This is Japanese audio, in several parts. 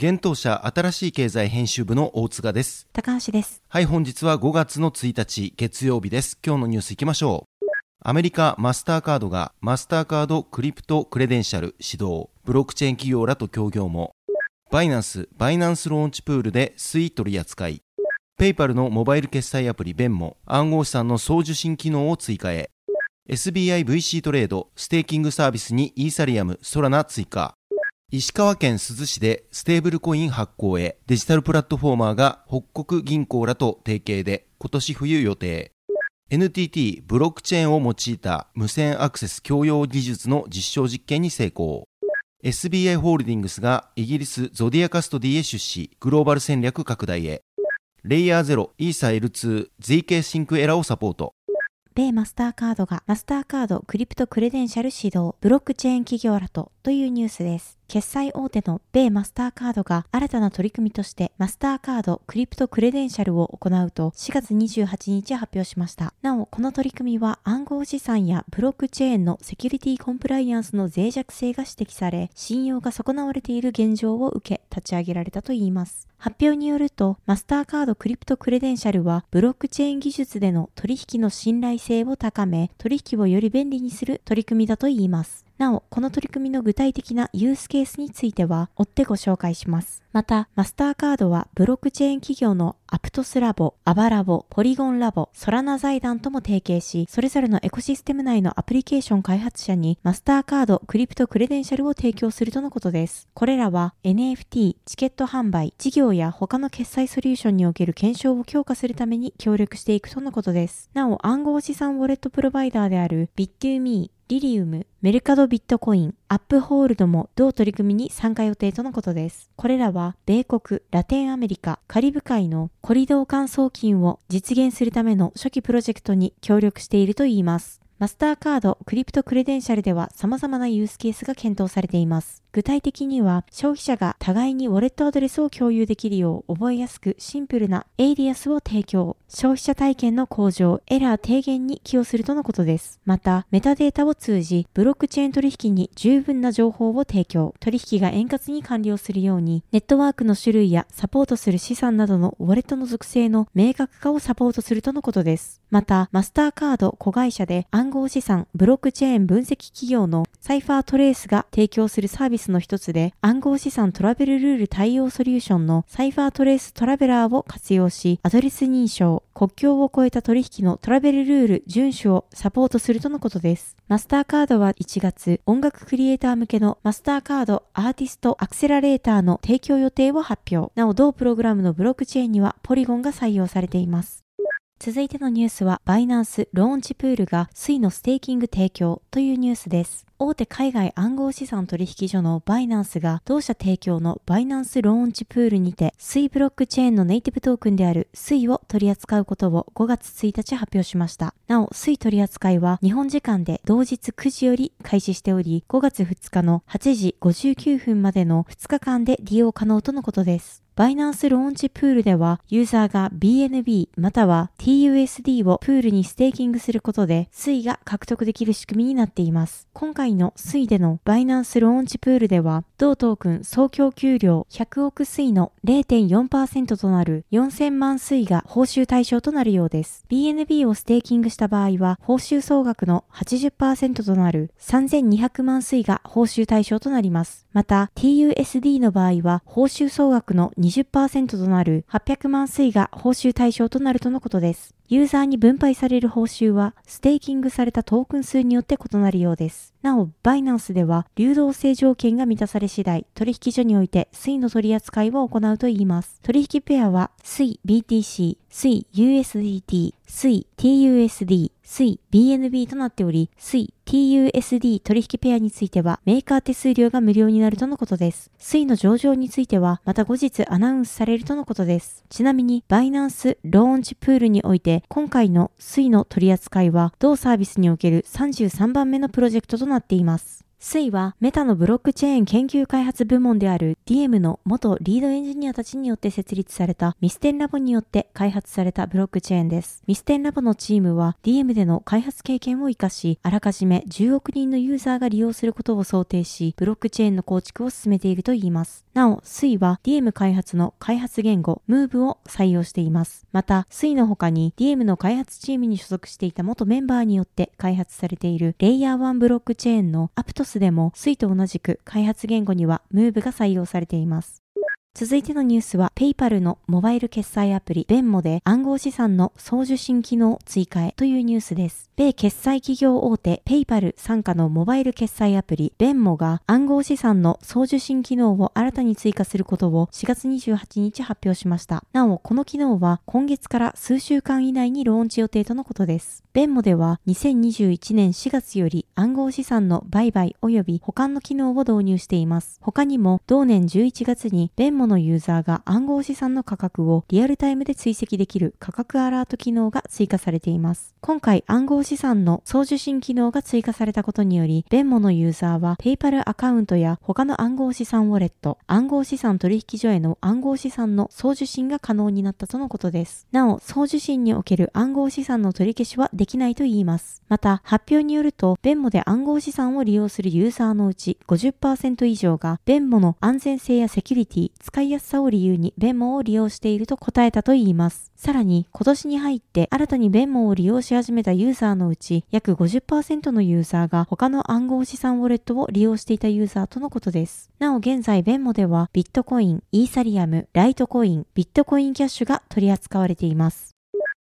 現当社新しい経済編集部の大塚です。高橋です。はい、本日は5月の1日月曜日です。今日のニュース行きましょう。アメリカマスターカードがマスターカードクリプトクレデンシャル指導、ブロックチェーン企業らと協業も、バイナンス、バイナンスローンチプールでスイート取扱い、ペイパルのモバイル決済アプリベンモも暗号資産の送受信機能を追加へ。 SBI VC トレード、ステーキングサービスにイーサリアム、ソラナ追加。石川県珠洲市でステーブルコイン発行へデジタルプラットフォーマーが北國銀行らと提携で今年冬予定。NTT ブロックチェーンを用いた無線アクセス共用技術の実証実験に成功。SBI ホールディングスがイギリスゾディアカストディへ出資、グローバル戦略拡大へ。レイヤー0イーサ L2 ZK シンクエラをサポート。米マスターカードがマスターカードクリプトクレデンシャル始動、ブロックチェーン企業らとというニュースです。決済大手の米マスターカードが新たな取り組みとしてマスターカードクリプトクレデンシャルを行うと4月28日発表しました。なお、この取り組みは暗号資産やブロックチェーンのセキュリティコンプライアンスの脆弱性が指摘され、信用が損なわれている現状を受け立ち上げられたといいます。発表によると、マスターカードクリプトクレデンシャルは、ブロックチェーン技術での取引の信頼性を高め、取引をより便利にする取り組みだといいます。なお、この取り組みの具体的なユースケースについては、追ってご紹介します。また、マスターカードはブロックチェーン企業のアプトスラボ、アバラボ、ポリゴンラボ、ソラナ財団とも提携し、それぞれのエコシステム内のアプリケーション開発者にマスターカード、クリプトクレデンシャルを提供するとのことです。これらは NFT、チケット販売、事業や他の決済ソリューションにおける検証を強化するために協力していくとのことです。なお、暗号資産ウォレットプロバイダーであるビットゥーミー、リリウム、メルカドビットコイン、アップホールドも同取り組みに参加予定とのことです。これらは米国、ラテンアメリカ、カリブ海のコリドー間送金を実現するための初期プロジェクトに協力しているといいます。マスターカード、クリプトクレデンシャルでは様々なユースケースが検討されています。具体的には、消費者が互いにウォレットアドレスを共有できるよう覚えやすくシンプルなエイリアスを提供、消費者体験の向上、エラー低減に寄与するとのことです。また、メタデータを通じ、ブロックチェーン取引に十分な情報を提供、取引が円滑に完了するように、ネットワークの種類やサポートする資産などのウォレットの属性の明確化をサポートするとのことです。また、マスターカード子会社で暗号資産、ブロックチェーン分析企業のサイファートレースが提供するサービスの一つで、暗号資産トラベルルール対応ソリューションのサイファートレーストラベラーを活用し、アドレス認証、国境を越えた取引のトラベルルール遵守をサポートするとのことです。マスターカードは1月、音楽クリエイター向けのマスターカードアーティストアクセラレーターの提供予定を発表。なお、同プログラムのブロックチェーンにはポリゴンが採用されています。続いてのニュースは、バイナンスローンチプールがスイのステーキング提供というニュースです。大手海外暗号資産取引所のバイナンスが同社提供のバイナンスローンチプールにてスイブロックチェーンのネイティブトークンであるスイを取り扱うことを5月1日発表しました。なお、スイ取り扱いは日本時間で同日9時より開始しており、5月2日の8時59分までの2日間で利用可能とのことです。バイナンスローンチプールでは、ユーザーが BNB または TUSD をプールにステーキングすることで、スイが獲得できる仕組みになっています。今回のスイでのバイナンスローンチプールでは、同トークン総供給量100億スイの0.4%となる4000万スイが報酬対象となるようです。BNB をステーキングした場合は、報酬総額の80%となる3200万スイが報酬対象となります。また、TUSD の場合は、報酬総額の20%となる800万スイが報酬対象となるとのことです。ユーザーに分配される報酬は、ステーキングされたトークン数によって異なるようです。なお、バイナンスでは、流動性条件が満たされ次第、取引所において、スイの取り扱いを行うといいます。取引ペアは、スイ BTC、スイ USDT、スイ TUSD、スイ BNB となっており、水 TUSD 取引ペアについてはメーカー手数料が無料になるとのことです。スイの上場についてはまた後日アナウンスされるとのことです。ちなみにバイナンスローンチプールにおいて今回のスイの取り扱いは同サービスにおける33番目のプロジェクトとなっています。スイはメタのブロックチェーン研究開発部門である DM の元リードエンジニアたちによって設立されたミステンラボによって開発されたブロックチェーンです。ミステンラボのチームは DM での開発経験を活かし、あらかじめ10億人のユーザーが利用することを想定し、ブロックチェーンの構築を進めているといいます。なお、スイは DM 開発の開発言語 Move を採用しています。また、スイの他に DM の開発チームに所属していた元メンバーによって開発されているレイヤー1ブロックチェーンのアプトスでも、スイと同じく開発言語には Move が採用されています。続いてのニュースは、PayPal のモバイル決済アプリ、ベンモで暗号資産の送受信機能追加へというニュースです。米決済企業大手 PayPal 傘下のモバイル決済アプリ、ベンモが暗号資産の送受信機能を新たに追加することを4月28日発表しました。なお、この機能は今月から数週間以内にローンチ予定とのことです。ベンモでは2021年4月より暗号資産の売買及び保管の機能を導入しています。他にも同年11月にベンモのユーザーが暗号資産の価格をリアルタイムで追跡できる価格アラート機能が追加されています。今回暗号資産の送受信機能が追加されたことにより、ベンモのユーザーは PayPal アカウントや他の暗号資産ウォレット、暗号資産取引所への暗号資産の送受信が可能になったとのことです。なお、送受信における暗号資産の取り消しはできないと言います。また、発表によると、ベンモで暗号資産を利用するユーザーのうち50%以上が、ベンモの安全性やセキュリティ、使いやすさを理由にベモを利用していると答えたといいます。さらに、今年に入って新たにベンモを利用し始めたユーザーのうち、約50%のユーザーが他の暗号資産ウォレットを利用していたユーザーとのことです。なお現在、ベンモでは、ビットコイン、イーサリアム、ライトコイン、ビットコインキャッシュが取り扱われています。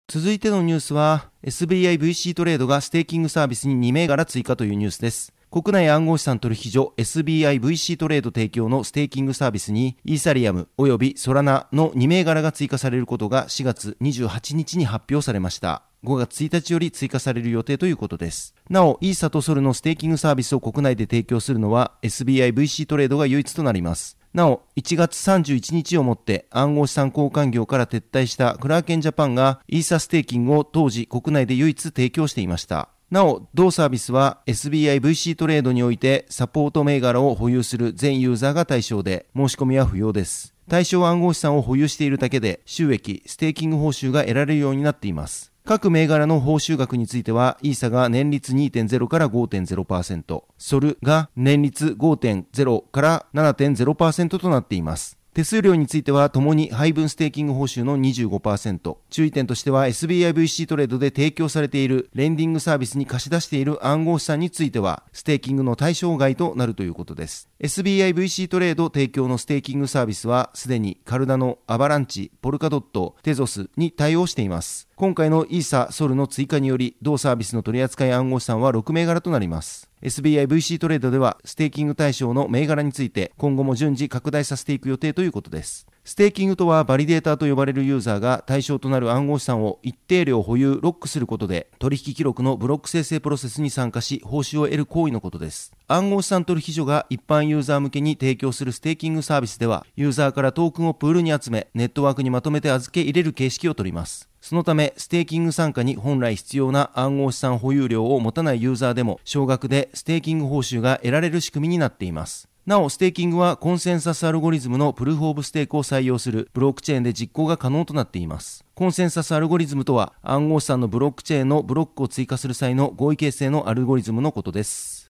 続いてのニュースは SBIVC トレードがステーキングサービスに2銘柄追加というニュースです国内暗号資産取引所 SBIVC トレード提供のステーキングサービスにイーサリアム及びソラナの2銘柄が追加されることが4月28日に発表されました5月1日より追加される予定ということです。なお、イーサとソルのステーキングサービスを国内で提供するのは SBIVC トレードが唯一となります。なお、1月31日をもって暗号資産交換業から撤退したクラーケンジャパンがイーサステーキングを当時国内で唯一提供していました。なお、同サービスは SBIVC トレードにおいてサポート銘柄を保有する全ユーザーが対象で申し込みは不要です。対象暗号資産を保有しているだけで収益、ステーキング報酬が得られるようになっています。各銘柄の報酬額については、イーサが年率2.0から5.0%、ソルが年率5.0から7.0%となっています。手数料については、ともに配分ステーキング報酬の25%。注意点としては、SBIVC トレードで提供されているレンディングサービスに貸し出している暗号資産については、ステーキングの対象外となるということです。SBIVC トレード提供のステーキングサービスは、すでにカルダノ、アバランチ、ポルカドット、テゾスに対応しています。今回のイーサ、ソルの追加により、同サービスの取扱い暗号資産は6銘柄となります。SBI VC トレードでは、ステーキング対象の銘柄について、今後も順次拡大させていく予定ということです。ステーキングとはバリデーターと呼ばれるユーザーが対象となる暗号資産を一定量保有、ロックすることで取引記録のブロック生成プロセスに参加し報酬を得る行為のことです。暗号資産取引所が一般ユーザー向けに提供するステーキングサービスではユーザーからトークンをプールに集めネットワークにまとめて預け入れる形式をとります。そのため、ステーキング参加に本来必要な暗号資産保有量を持たないユーザーでも、少額でステーキング報酬が得られる仕組みになっています。なお、ステーキングはコンセンサスアルゴリズムのプルーフオブステークを採用するブロックチェーンで実行が可能となっています。コンセンサスアルゴリズムとは暗号資産のブロックチェーンのブロックを追加する際の合意形成のアルゴリズムのことです。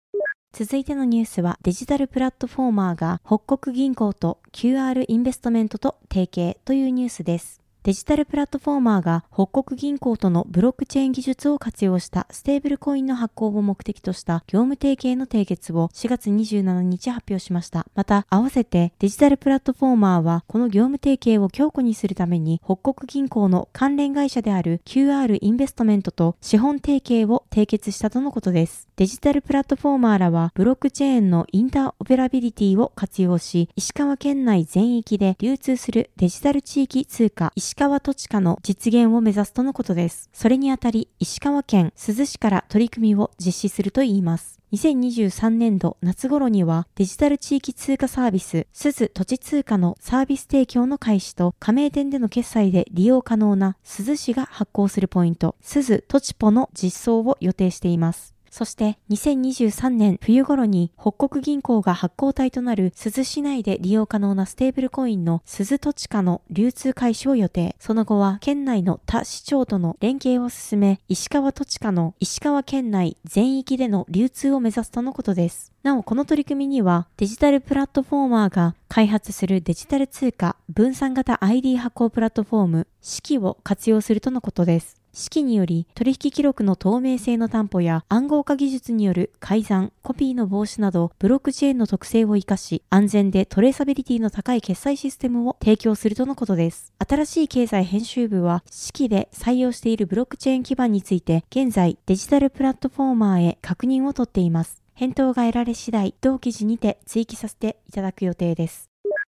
続いてのニュースはデジタルプラットフォーマーが北国銀行と QR インベストメントと提携というニュースです。デジタルプラットフォーマーが北国銀行とのブロックチェーン技術を活用したステーブルコインの発行を目的とした業務提携の締結を4月27日発表しました。また、合わせてデジタルプラットフォーマーはこの業務提携を強固にするために北国銀行の関連会社である QR インベストメントと資本提携を締結したとのことです。デジタルプラットフォーマーらはブロックチェーンのインターオペラビリティを活用し、石川県内全域で流通するデジタル地域通貨石川トチカの実現を目指すとのことです。それにあたり、石川県珠洲市から取り組みを実施するといいます。2023年度夏頃にはデジタル地域通貨サービス、珠洲トチツーカのサービス提供の開始と加盟店での決済で利用可能な珠洲市が発行するポイント、珠洲トチポの実装を予定しています。そして2023年冬頃に北国銀行が発行体となる珠洲市内で利用可能なステーブルコインの珠洲トチカの流通開始を予定。その後は県内の他市町との連携を進め、石川土地価の石川県内全域での流通を目指すとのことです。なお、この取り組みにはデジタルプラットフォーマーが開発するデジタル通貨分散型 ID 発行プラットフォーム、式を活用するとのことです。式により取引記録の透明性の担保や暗号化技術による改ざん、コピーの防止などブロックチェーンの特性を活かし安全でトレーサビリティの高い決済システムを提供するとのことです。新しい経済編集部は式で採用しているブロックチェーン基盤について現在デジタルプラットフォーマーへ確認を取っています。返答が得られ次第、同記事にて追記させていただく予定です。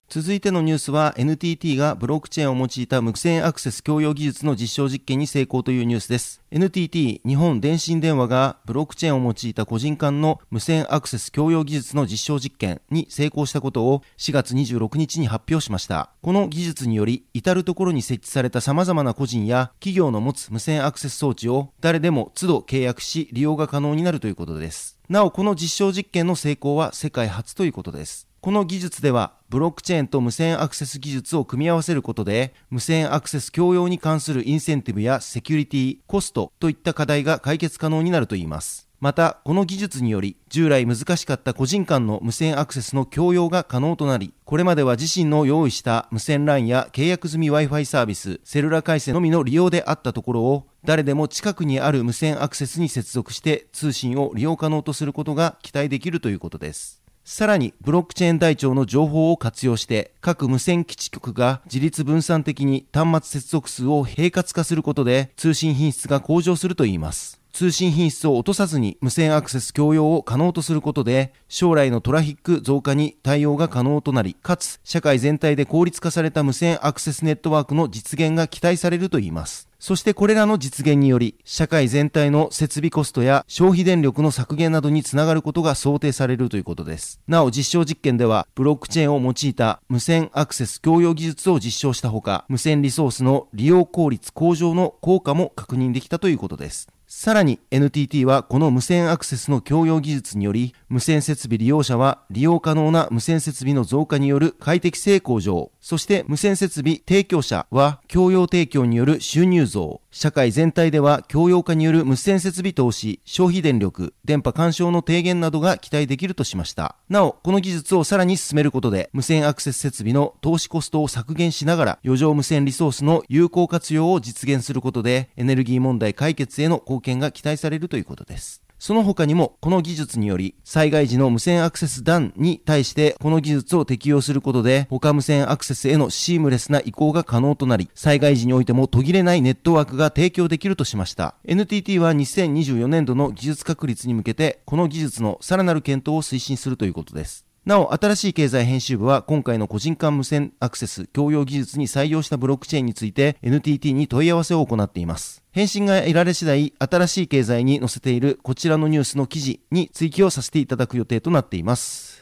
続いてのニュースは NTT がブロックチェーンを用いた無線アクセス共用技術の実証実験に成功というニュースです。NTT 日本電信電話がブロックチェーンを用いた個人間の無線アクセス共用技術の実証実験に成功したことを4月26日に発表しました。この技術により至るところに設置された様々な個人や企業の持つ無線アクセス装置を誰でも都度契約し利用が可能になるということです。なおこの実証実験の成功は世界初ということです。この技術では、ブロックチェーンと無線アクセス技術を組み合わせることで、無線アクセス共用に関するインセンティブやセキュリティ、コストといった課題が解決可能になるといいます。また、この技術により、従来難しかった個人間の無線アクセスの共用が可能となり、これまでは自身の用意した無線 LAN や契約済み Wi-Fi サービス、セルラ回線のみの利用であったところを、誰でも近くにある無線アクセスに接続して通信を利用可能とすることが期待できるということです。さらに、ブロックチェーン台帳の情報を活用して、各無線基地局が自立分散的に端末接続数を並活化することで、通信品質が向上するといいます。通信品質を落とさずに無線アクセス共用を可能とすることで、将来のトラフィック増加に対応が可能となり、かつ社会全体で効率化された無線アクセスネットワークの実現が期待されるといいます。そしてこれらの実現により、社会全体の設備コストや消費電力の削減などにつながることが想定されるということです。なお実証実験では、ブロックチェーンを用いた無線アクセス共用技術を実証したほか、無線リソースの利用効率向上の効果も確認できたということです。さらに NTT はこの無線アクセスの共用技術により、無線設備利用者は利用可能な無線設備の増加による快適性向上、そして無線設備提供者は共用提供による収入増、社会全体では共用化による無線設備投資、消費電力、電波干渉の低減などが期待できるとしました。なお、この技術をさらに進めることで、無線アクセス設備の投資コストを削減しながら、余剰無線リソースの有効活用を実現することで、エネルギー問題解決への貢献が期待されるということです。その他にも、この技術により、災害時の無線アクセス段に対して、この技術を適用することで、他無線アクセスへのシームレスな移行が可能となり、災害時においても途切れないネットワークが提供できるとしました。NTT は2024年度の技術確立に向けて、この技術のさらなる検討を推進するということです。なお、新しい経済編集部は今回の個人間無線アクセス共用技術に採用したブロックチェーンについて NTT に問い合わせを行っています。返信が得られ次第、新しい経済に載せているこちらのニュースの記事に追記をさせていただく予定となっています。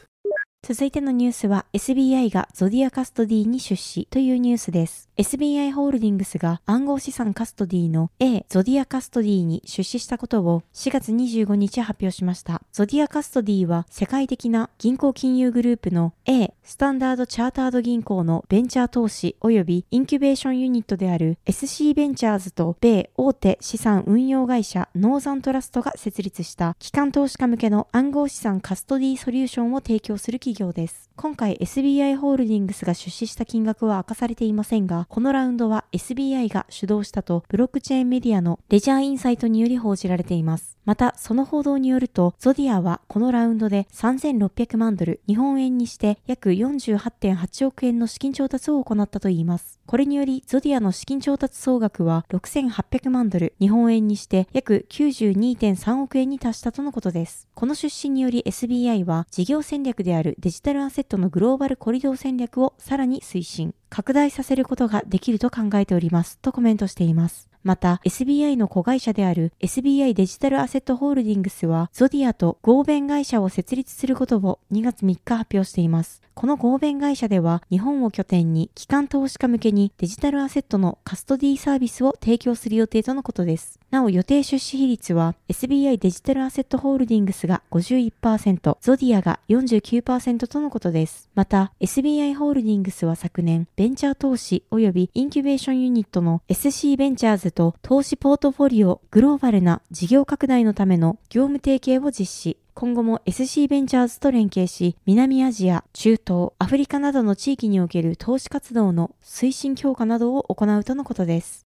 続いてのニュースは SBI がゾディアカストディに出資というニュースです。SBI ホールディングスが暗号資産カストディの A ゾディアカストディに出資したことを4月25日発表しました。ゾディアカストディは世界的な銀行金融グループの A スタンダードチャータード銀行のベンチャー投資及びインキュベーションユニットである SC ベンチャーズと米大手資産運用会社ノーザントラストが設立した機関投資家向けの暗号資産カストディソリューションを提供する企業企業です。今回 SBI ホールディングスが出資した金額は明かされていませんが、このラウンドは SBI が主導したとブロックチェーンメディアのレジャーインサイトにより報じられています。また、その報道によると、ゾディアはこのラウンドで3600万ドル、日本円にして約48.8億円の資金調達を行ったといいます。これにより、ゾディアの資金調達総額は6800万ドル、日本円にして約92.3億円に達したとのことです。この出資により SBI は事業戦略であるデジタルアセットのグローバルコリドー戦略をさらに推進、拡大させることができると考えておりますとコメントしています。また SBI の子会社である SBI デジタルアセットホールディングスはゾディアと合弁会社を設立することを2月3日発表しています。この合弁会社では日本を拠点に機関投資家向けにデジタルアセットのカストディサービスを提供する予定とのことです。なお予定出資比率は SBI デジタルアセットホールディングスが51%、ゾディアが49%とのことです。また SBI ホールディングスは昨年ベンチャー投資及びインキュベーションユニットの SC ベンチャーズと投資ポートフォリオグローバルな事業拡大のための業務提携を実施。今後も SC ベンチャーズと連携し、南アジア、中東、アフリカなどの地域における投資活動の推進強化などを行うとのことです。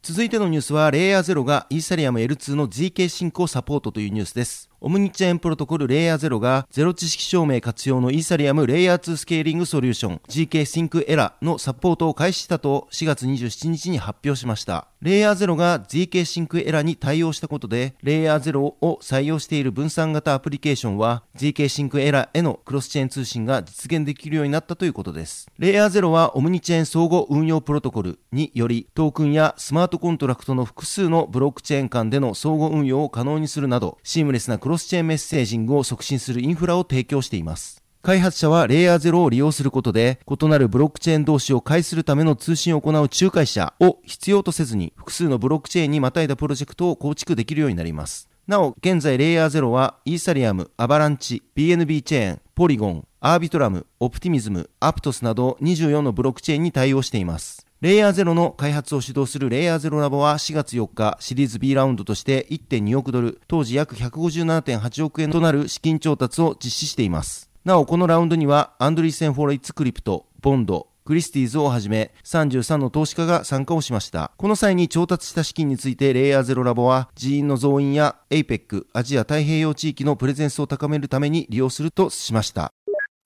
続いてのニュースは、レイヤー0がイーサリアム L2 の GK 進行サポートというニュースです。オムニチェーンプロトコルレイヤー0がゼロ知識証明活用のイーサリアムレイヤー2スケーリングソリューション GK シンクエラのサポートを開始したと4月27日に発表しました。レイヤー0が GK シンクエラに対応したことで、レイヤー0を採用している分散型アプリケーションは GK シンクエラへのクロスチェーン通信が実現できるようになったということです。レイヤー0はオムニチェーン相互運用プロトコルによりトークンやスマートコントラクトの複数のブロックチェーン間での相互運用を可能にするなど、シームレスなクロスロスチェーンメッセージングを促進するインフラを提供しています。開発者はレイヤー0を利用することで、異なるブロックチェーン同士を介するための通信を行う仲介者を必要とせずに、複数のブロックチェーンにまたいだプロジェクトを構築できるようになります。なお、現在レイヤー0は、イーサリアム、アバランチ、BNB チェーン、ポリゴン、アービトラム、オプティミズム、アプトスなど24のブロックチェーンに対応しています。レイヤー0の開発を主導するレイヤー0ラボは4月4日シリーズ B ラウンドとして1.2億ドル、当時約157.8億円となる資金調達を実施しています。なお、このラウンドにはアンドリーセン・ホロウィッツ・クリプト、ボンド、クリスティーズをはじめ33の投資家が参加をしました。この際に調達した資金についてレイヤーゼロラボは人員の増員や APAC アジア太平洋地域のプレゼンスを高めるために利用するとしました。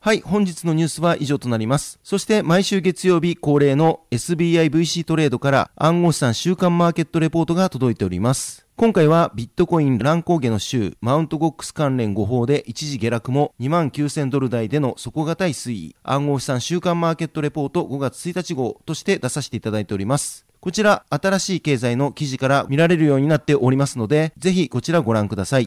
はい、本日のニュースは以上となります。そして毎週月曜日恒例の SBIVC トレードから暗号資産週間マーケットレポートが届いております。今回はビットコイン乱高下の週、マウントゴックス関連5法で一時下落も29,000ドル台での底堅い推移、暗号資産週間マーケットレポート5月1日号として出させていただいております。こちら、新しい経済の記事から見られるようになっておりますので、ぜひこちらご覧ください。